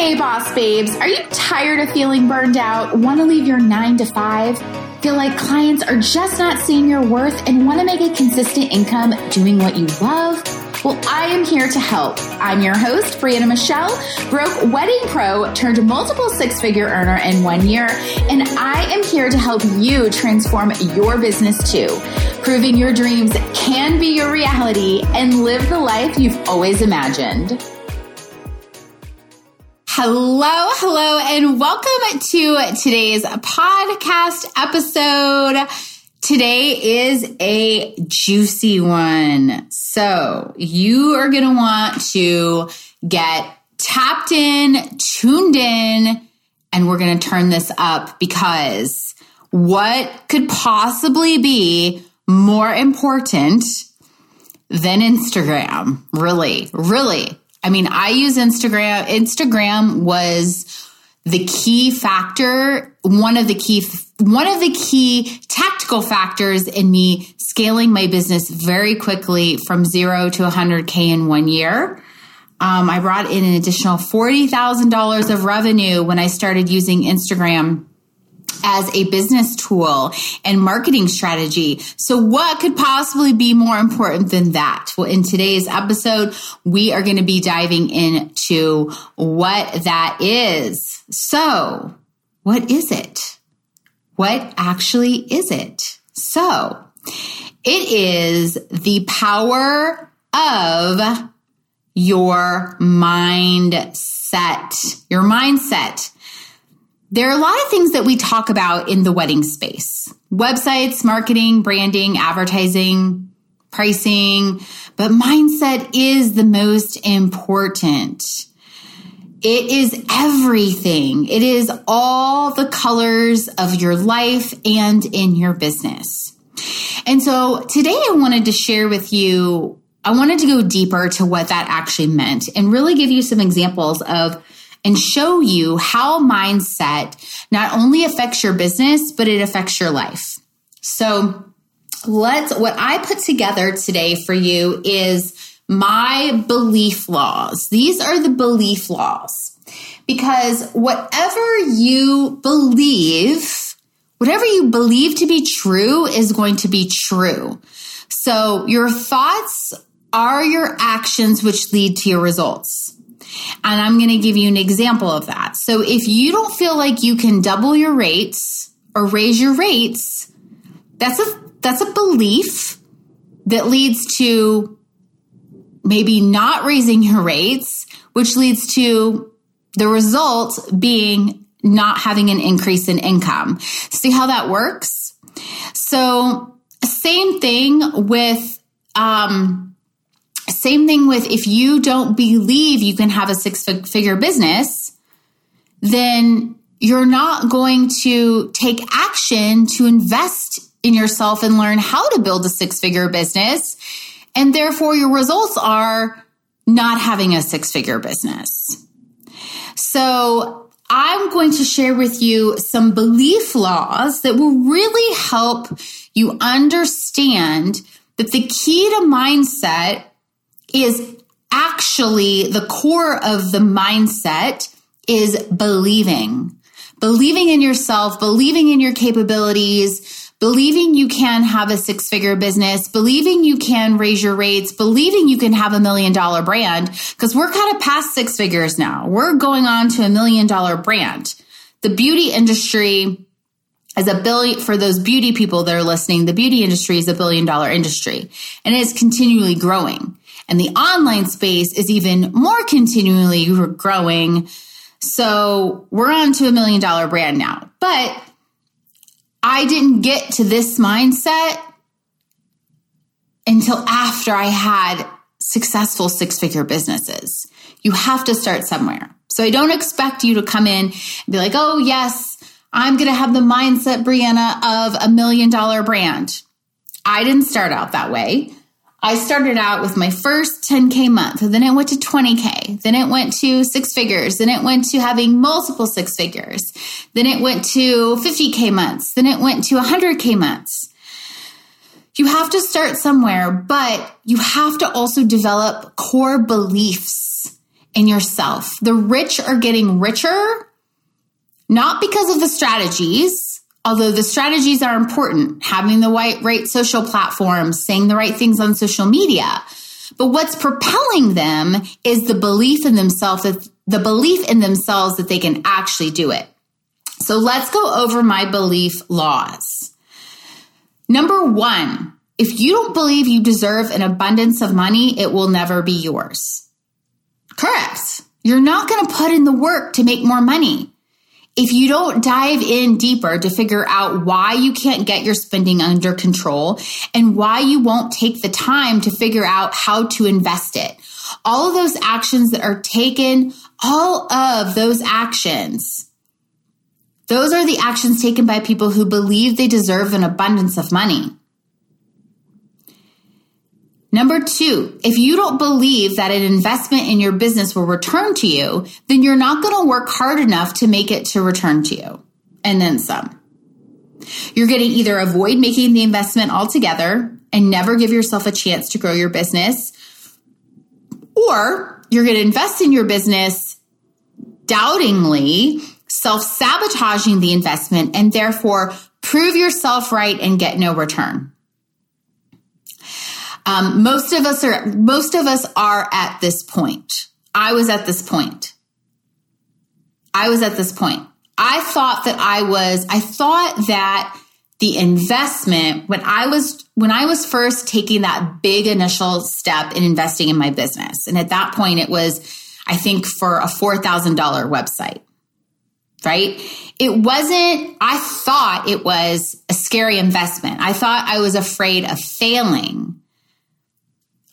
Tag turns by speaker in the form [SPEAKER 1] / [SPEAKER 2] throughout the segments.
[SPEAKER 1] Hey, boss babes, are you tired of feeling burned out? Want to leave your nine to five? Feel like clients are just not seeing your worth and want to make a consistent income doing what you love? Well, I am here to help. I'm your host, Brianna Michelle, broke wedding pro turned multiple six figure earner in one year, and I am here to help you transform your business too, proving your dreams can be your reality and live the life you've always imagined. Hello, hello, and welcome to today's podcast episode. Today is a juicy one. So you are going to want to get tapped in, tuned in, and we're going to turn this up because what could possibly be more important than Instagram? Really, really. I mean, I use Instagram. Instagram was the key factor, one of the key, one of the key tactical factors in me scaling my business very quickly from zero to 100K in one year. Um, I brought in an additional $40,000 of revenue when I started using Instagram as a business tool and marketing strategy. So what could possibly be more important than that? Well, in today's episode, we are going to be diving into what that is. So what is it? What actually is it? So it is the power of your mindset, your mindset. There are a lot of things that we talk about in the wedding space websites, marketing, branding, advertising, pricing, but mindset is the most important. It is everything. It is all the colors of your life and in your business. And so today I wanted to share with you, I wanted to go deeper to what that actually meant and really give you some examples of and show you how mindset not only affects your business, but it affects your life. So let's, what I put together today for you is my belief laws. These are the belief laws because whatever you believe, whatever you believe to be true is going to be true. So your thoughts are your actions which lead to your results. And I'm going to give you an example of that. So if you don't feel like you can double your rates or raise your rates, that's a that's a belief that leads to maybe not raising your rates, which leads to the result being not having an increase in income. See how that works? So, same thing with um, same thing with if you don't believe you can have a six figure business, then you're not going to take action to invest in yourself and learn how to build a six figure business. And therefore, your results are not having a six figure business. So, I'm going to share with you some belief laws that will really help you understand that the key to mindset is actually the core of the mindset is believing. Believing in yourself, believing in your capabilities, believing you can have a six figure business, believing you can raise your rates, believing you can have a million dollar brand. Cause we're kind of past six figures now. We're going on to a million dollar brand. The beauty industry is a billion for those beauty people that are listening. The beauty industry is a billion dollar industry and it is continually growing. And the online space is even more continually growing. So we're on to a million dollar brand now. But I didn't get to this mindset until after I had successful six figure businesses. You have to start somewhere. So I don't expect you to come in and be like, oh, yes, I'm going to have the mindset, Brianna, of a million dollar brand. I didn't start out that way. I started out with my first 10K month, then it went to 20K, then it went to six figures, then it went to having multiple six figures, then it went to 50K months, then it went to 100K months. You have to start somewhere, but you have to also develop core beliefs in yourself. The rich are getting richer, not because of the strategies, although the strategies are important, having the right, right social platforms, saying the right things on social media. But what's propelling them is the belief in themselves that the belief in themselves that they can actually do it. So let's go over my belief laws. Number one, if you don't believe you deserve an abundance of money, it will never be yours. Correct. You're not going to put in the work to make more money. If you don't dive in deeper to figure out why you can't get your spending under control and why you won't take the time to figure out how to invest it, all of those actions that are taken, all of those actions, those are the actions taken by people who believe they deserve an abundance of money. Number two, if you don't believe that an investment in your business will return to you, then you're not going to work hard enough to make it to return to you and then some. You're going to either avoid making the investment altogether and never give yourself a chance to grow your business, or you're going to invest in your business doubtingly, self sabotaging the investment, and therefore prove yourself right and get no return. Um, most of us are most of us are at this point. I was at this point. I was at this point. I thought that I was. I thought that the investment when I was when I was first taking that big initial step in investing in my business, and at that point it was, I think, for a four thousand dollar website. Right? It wasn't, I thought it was a scary investment. I thought I was afraid of failing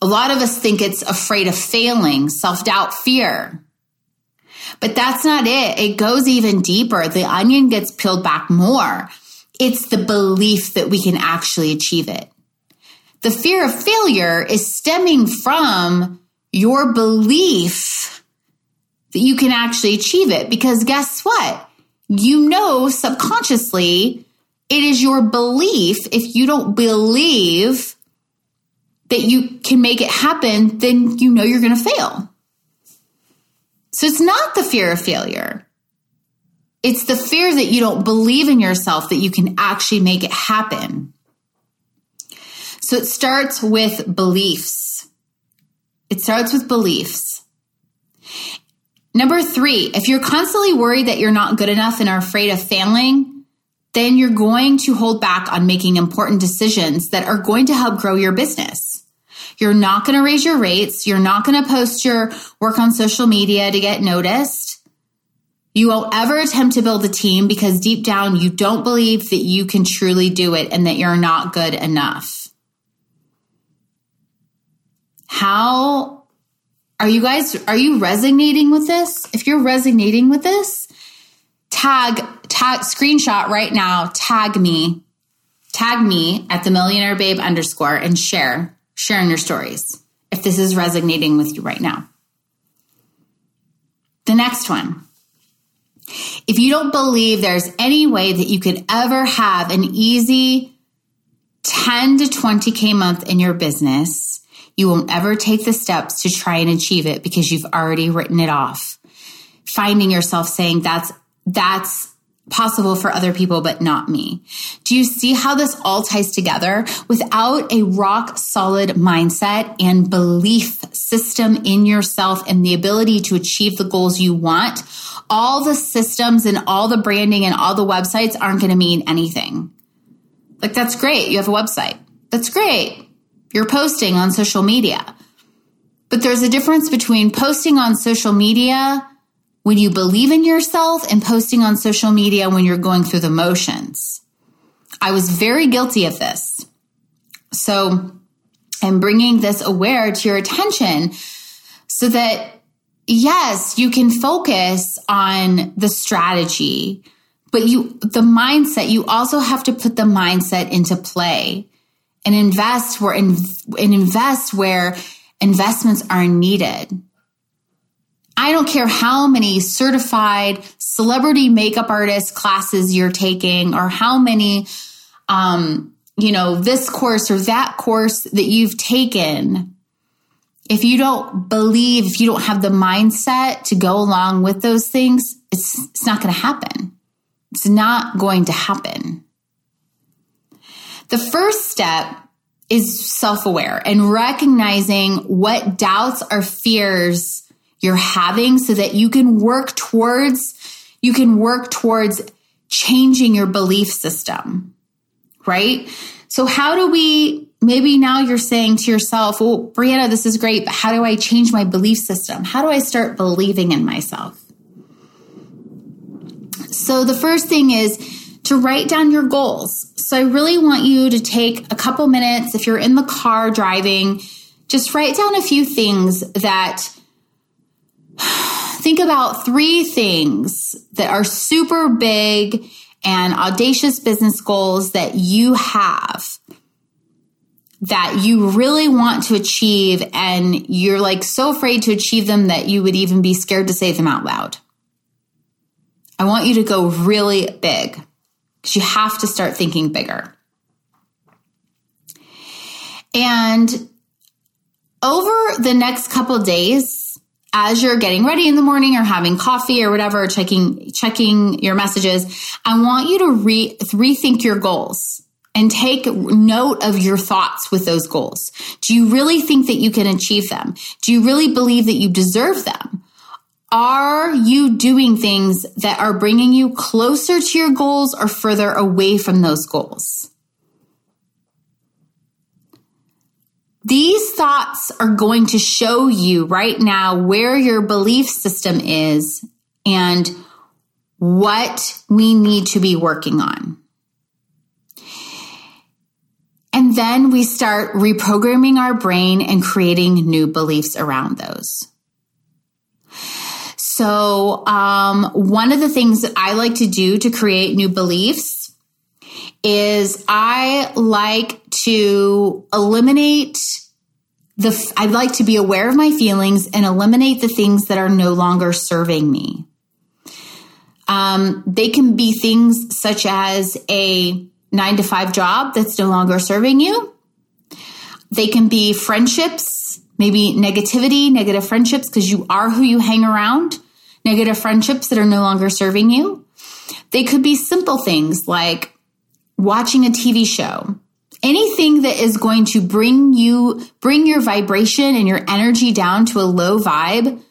[SPEAKER 1] a lot of us think it's afraid of failing, self doubt, fear. But that's not it. It goes even deeper. The onion gets peeled back more. It's the belief that we can actually achieve it. The fear of failure is stemming from your belief that you can actually achieve it. Because guess what? You know subconsciously it is your belief. If you don't believe that you can make it happen, then you know you're going to fail. So it's not the fear of failure. It's the fear that you don't believe in yourself that you can actually make it happen. So it starts with beliefs. It starts with beliefs. Number three, if you're constantly worried that you're not good enough and are afraid of failing, then you're going to hold back on making important decisions that are going to help grow your business. You're not going to raise your rates. You're not going to post your work on social media to get noticed. You won't ever attempt to build a team because deep down you don't believe that you can truly do it and that you're not good enough. How are you guys are you resonating with this? If you're resonating with this, tag tag screenshot right now, tag me. Tag me at the millionaire babe underscore and share sharing your stories if this is resonating with you right now. The next one. If you don't believe there's any way that you could ever have an easy 10 to 20K month in your business, you won't ever take the steps to try and achieve it because you've already written it off. Finding yourself saying that's, that's possible for other people, but not me. Do you see how this all ties together? Without a rock solid mindset and belief system in yourself and the ability to achieve the goals you want, all the systems and all the branding and all the websites aren't going to mean anything. Like, that's great. You have a website. That's great. You're posting on social media. But there's a difference between posting on social media when you believe in yourself and posting on social media when you're going through the motions. I was very guilty of this. So I'm bringing this aware to your attention so that, yes, you can focus on the strategy, but you, the mindset, you also have to put the mindset into play and invest where, and invest where investments are needed. I don't care how many certified celebrity makeup artist classes you're taking or how many, um, you know, this course or that course that you've taken. if you don't believe, if you don't have the mindset to go along with those things, it's, it's not going to happen. It's not going to happen. The first step is self aware and recognizing what doubts or fears you're having so that you can work towards, you can work towards changing your belief system, right? So how do we, maybe now you're saying to yourself, well, Brianna, this is great, but how do I change my belief system? How do I start believing in myself? So the first thing is to write down your goals. So I really want you to take a couple minutes if you're in the car driving, just write down a few things that think about three things that are super big and audacious business goals that you have that you really want to achieve and you're like so afraid to achieve them that you would even be scared to say them out loud. I want you to go really big because you have to start thinking bigger. And over the next couple days, as you're getting ready in the morning or having coffee or whatever, checking checking your messages, I want you to re- rethink your goals and take note of your thoughts with those goals. Do you really think that you can achieve them? Do you really believe that you deserve them? Are you doing things that are bringing you closer to your goals or further away from those goals? These thoughts are going to show you right now where your belief system is and what we need to be working on. And then we start reprogramming our brain and creating new beliefs around those. So, um, one of the things that I like to do to create new beliefs is I like to eliminate the, I'd like to be aware of my feelings and eliminate the things that are no longer serving me. Um, they can be things such as a nine to five job that's no longer serving you. They can be friendships, maybe negativity, negative friendships, because you are who you hang around negative friendships that are no longer serving you. They could be simple things like watching a TV show. Anything that is going to bring you, bring your vibration and your energy down to a low vibe.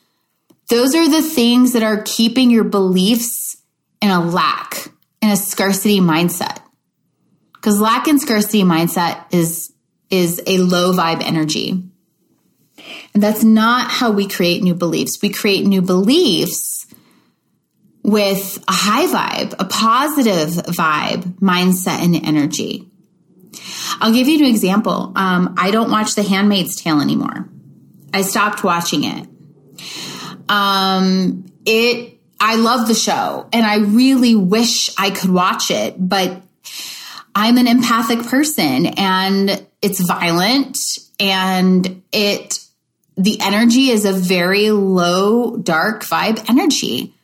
[SPEAKER 1] Those are the things that are keeping your beliefs in a lack, in a scarcity mindset. Because lack and scarcity mindset is, is a low vibe energy. And that's not how we create new beliefs. We create new beliefs with a high vibe, a positive vibe, mindset, and energy. I'll give you an example. Um, I don't watch The Handmaid's Tale anymore. I stopped watching it. Um, it, I love the show and I really wish I could watch it, but I'm an empathic person and it's violent and it the energy is a very low, dark vibe energy.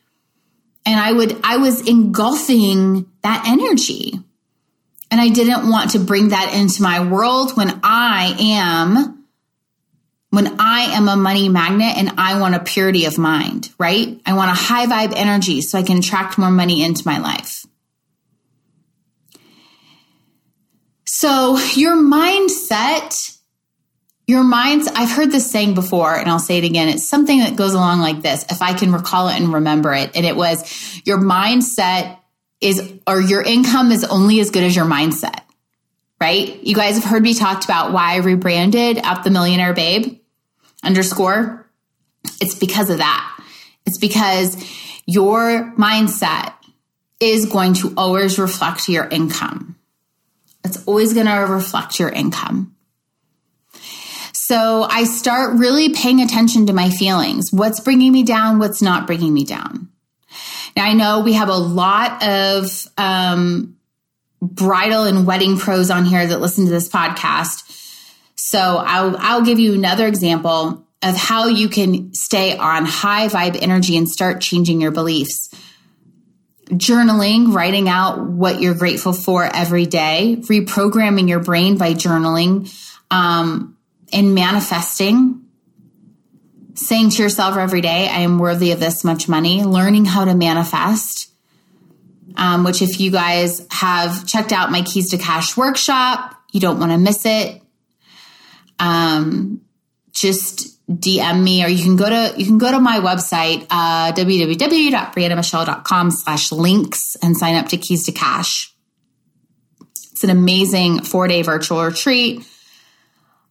[SPEAKER 1] And I would, I was engulfing that energy. And I didn't want to bring that into my world when I am, when I am a money magnet and I want a purity of mind, right? I want a high vibe energy so I can attract more money into my life. So your mindset your mind's, I've heard this saying before and I'll say it again. It's something that goes along like this. If I can recall it and remember it. And it was your mindset is, or your income is only as good as your mindset, right? You guys have heard me talked about why I rebranded Up the Millionaire Babe underscore. It's because of that. It's because your mindset is going to always reflect your income. It's always going to reflect your income. So I start really paying attention to my feelings. What's bringing me down? What's not bringing me down? Now I know we have a lot of um, bridal and wedding pros on here that listen to this podcast. So I'll, I'll give you another example of how you can stay on high vibe energy and start changing your beliefs. Journaling, writing out what you're grateful for every day, reprogramming your brain by journaling, um, and manifesting saying to yourself every day, I am worthy of this much money, learning how to manifest. Um, which, if you guys have checked out my Keys to Cash workshop, you don't want to miss it. Um, just DM me or you can go to you can go to my website uh www.briannamichelle.com slash links and sign up to keys to cash it's an amazing four day virtual retreat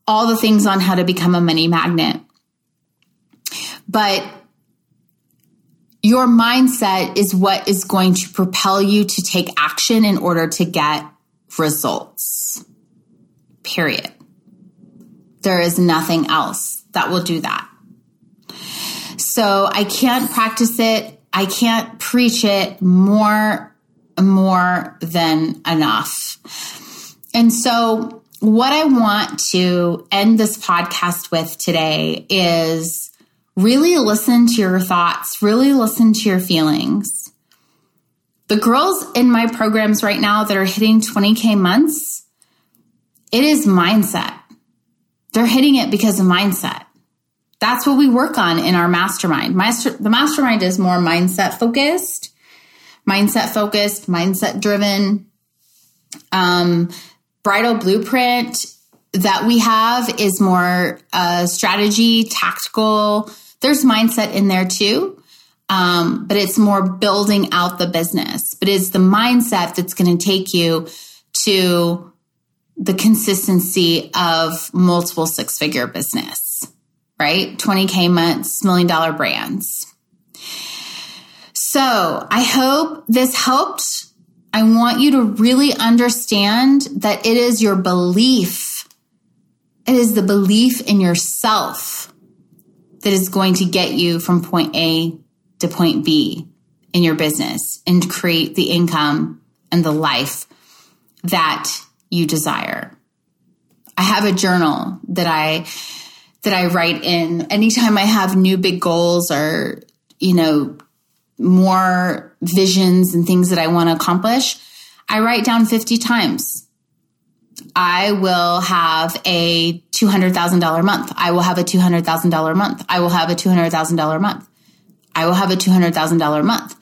[SPEAKER 1] all the things on how to become a money magnet but your mindset is what is going to propel you to take action in order to get results period there is nothing else that will do that. So I can't practice it. I can't preach it more, more than enough. And so what I want to end this podcast with today is really listen to your thoughts, really listen to your feelings. The girls in my programs right now that are hitting 20K months, it is mindset. They're hitting it because of mindset. That's what we work on in our mastermind. Master, the mastermind is more mindset focused, mindset focused, mindset driven. Um, bridal blueprint that we have is more uh, strategy, tactical. There's mindset in there too. Um, but it's more building out the business. But it's the mindset that's going to take you to the consistency of multiple six figure business, right? 20K months, million dollar brands. So I hope this helped. I want you to really understand that it is your belief. It is the belief in yourself that is going to get you from point A to point B in your business and create the income and the life that you desire. I have a journal that I that I write in anytime I have new big goals or you know more visions and things that I want to accomplish, I write down 50 times. I will have a $200,000 month. I will have a $200,000 month. I will have a $200,000 month. I will have a $200,000 month.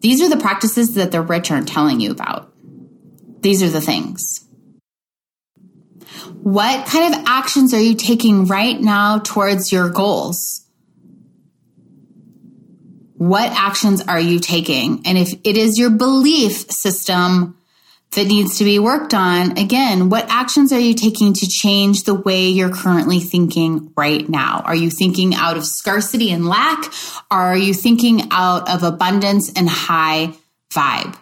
[SPEAKER 1] These are the practices that the rich aren't telling you about. These are the things. What kind of actions are you taking right now towards your goals? What actions are you taking? And if it is your belief system that needs to be worked on, again, what actions are you taking to change the way you're currently thinking right now? Are you thinking out of scarcity and lack? Are you thinking out of abundance and high vibe?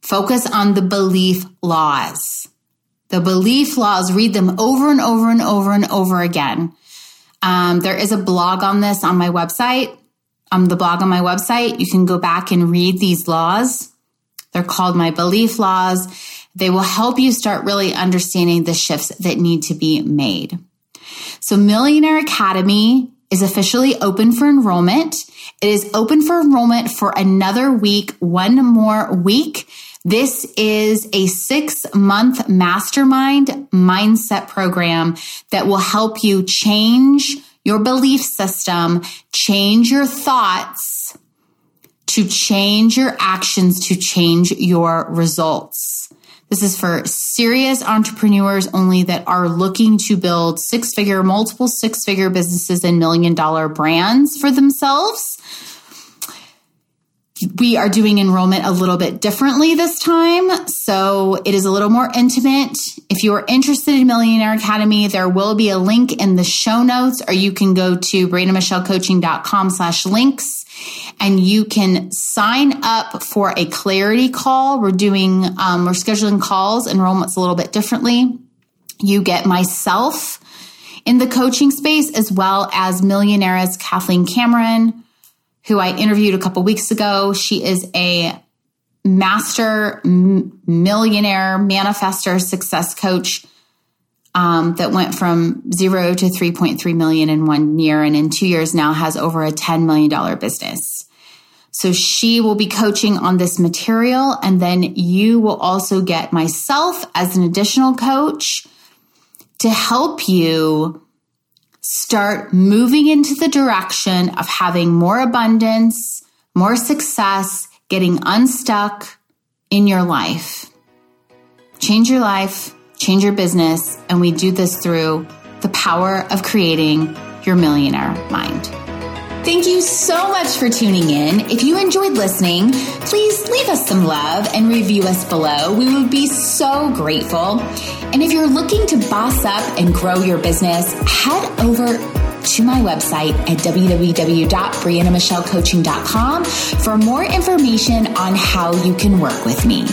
[SPEAKER 1] Focus on the belief laws. The belief laws, read them over and over and over and over again. Um, there is a blog on this on my website. Um, the blog on my website, you can go back and read these laws. They're called my belief laws. They will help you start really understanding the shifts that need to be made. So Millionaire Academy is officially open for enrollment. It is open for enrollment for another week, one more week. This is a six month mastermind mindset program that will help you change your belief system, change your thoughts to change your actions, to change your results. This is for serious entrepreneurs only that are looking to build six figure, multiple six figure businesses and million dollar brands for themselves we are doing enrollment a little bit differently this time. So it is a little more intimate. If you are interested in Millionaire Academy, there will be a link in the show notes, or you can go to briannamichellecoaching.com slash links and you can sign up for a clarity call. We're doing, um, we're scheduling calls. Enrollment's a little bit differently. You get myself in the coaching space as well as millionaires Kathleen Cameron who I interviewed a couple weeks ago. She is a master millionaire manifester success coach um, that went from zero to 3.3 million in one year and in two years now has over a $10 million business. So she will be coaching on this material. And then you will also get myself as an additional coach to help you start moving into the direction of having more abundance, more success, getting unstuck in your life. Change your life, change your business, and we do this through the power of creating your millionaire mind. Thank you so much for tuning in. If you enjoyed listening, please leave us some love and review us below. We would be so grateful. And if you're looking to boss up and grow your business, head over to my website at www.briannamichellecoaching.com for more information on how you can work with me.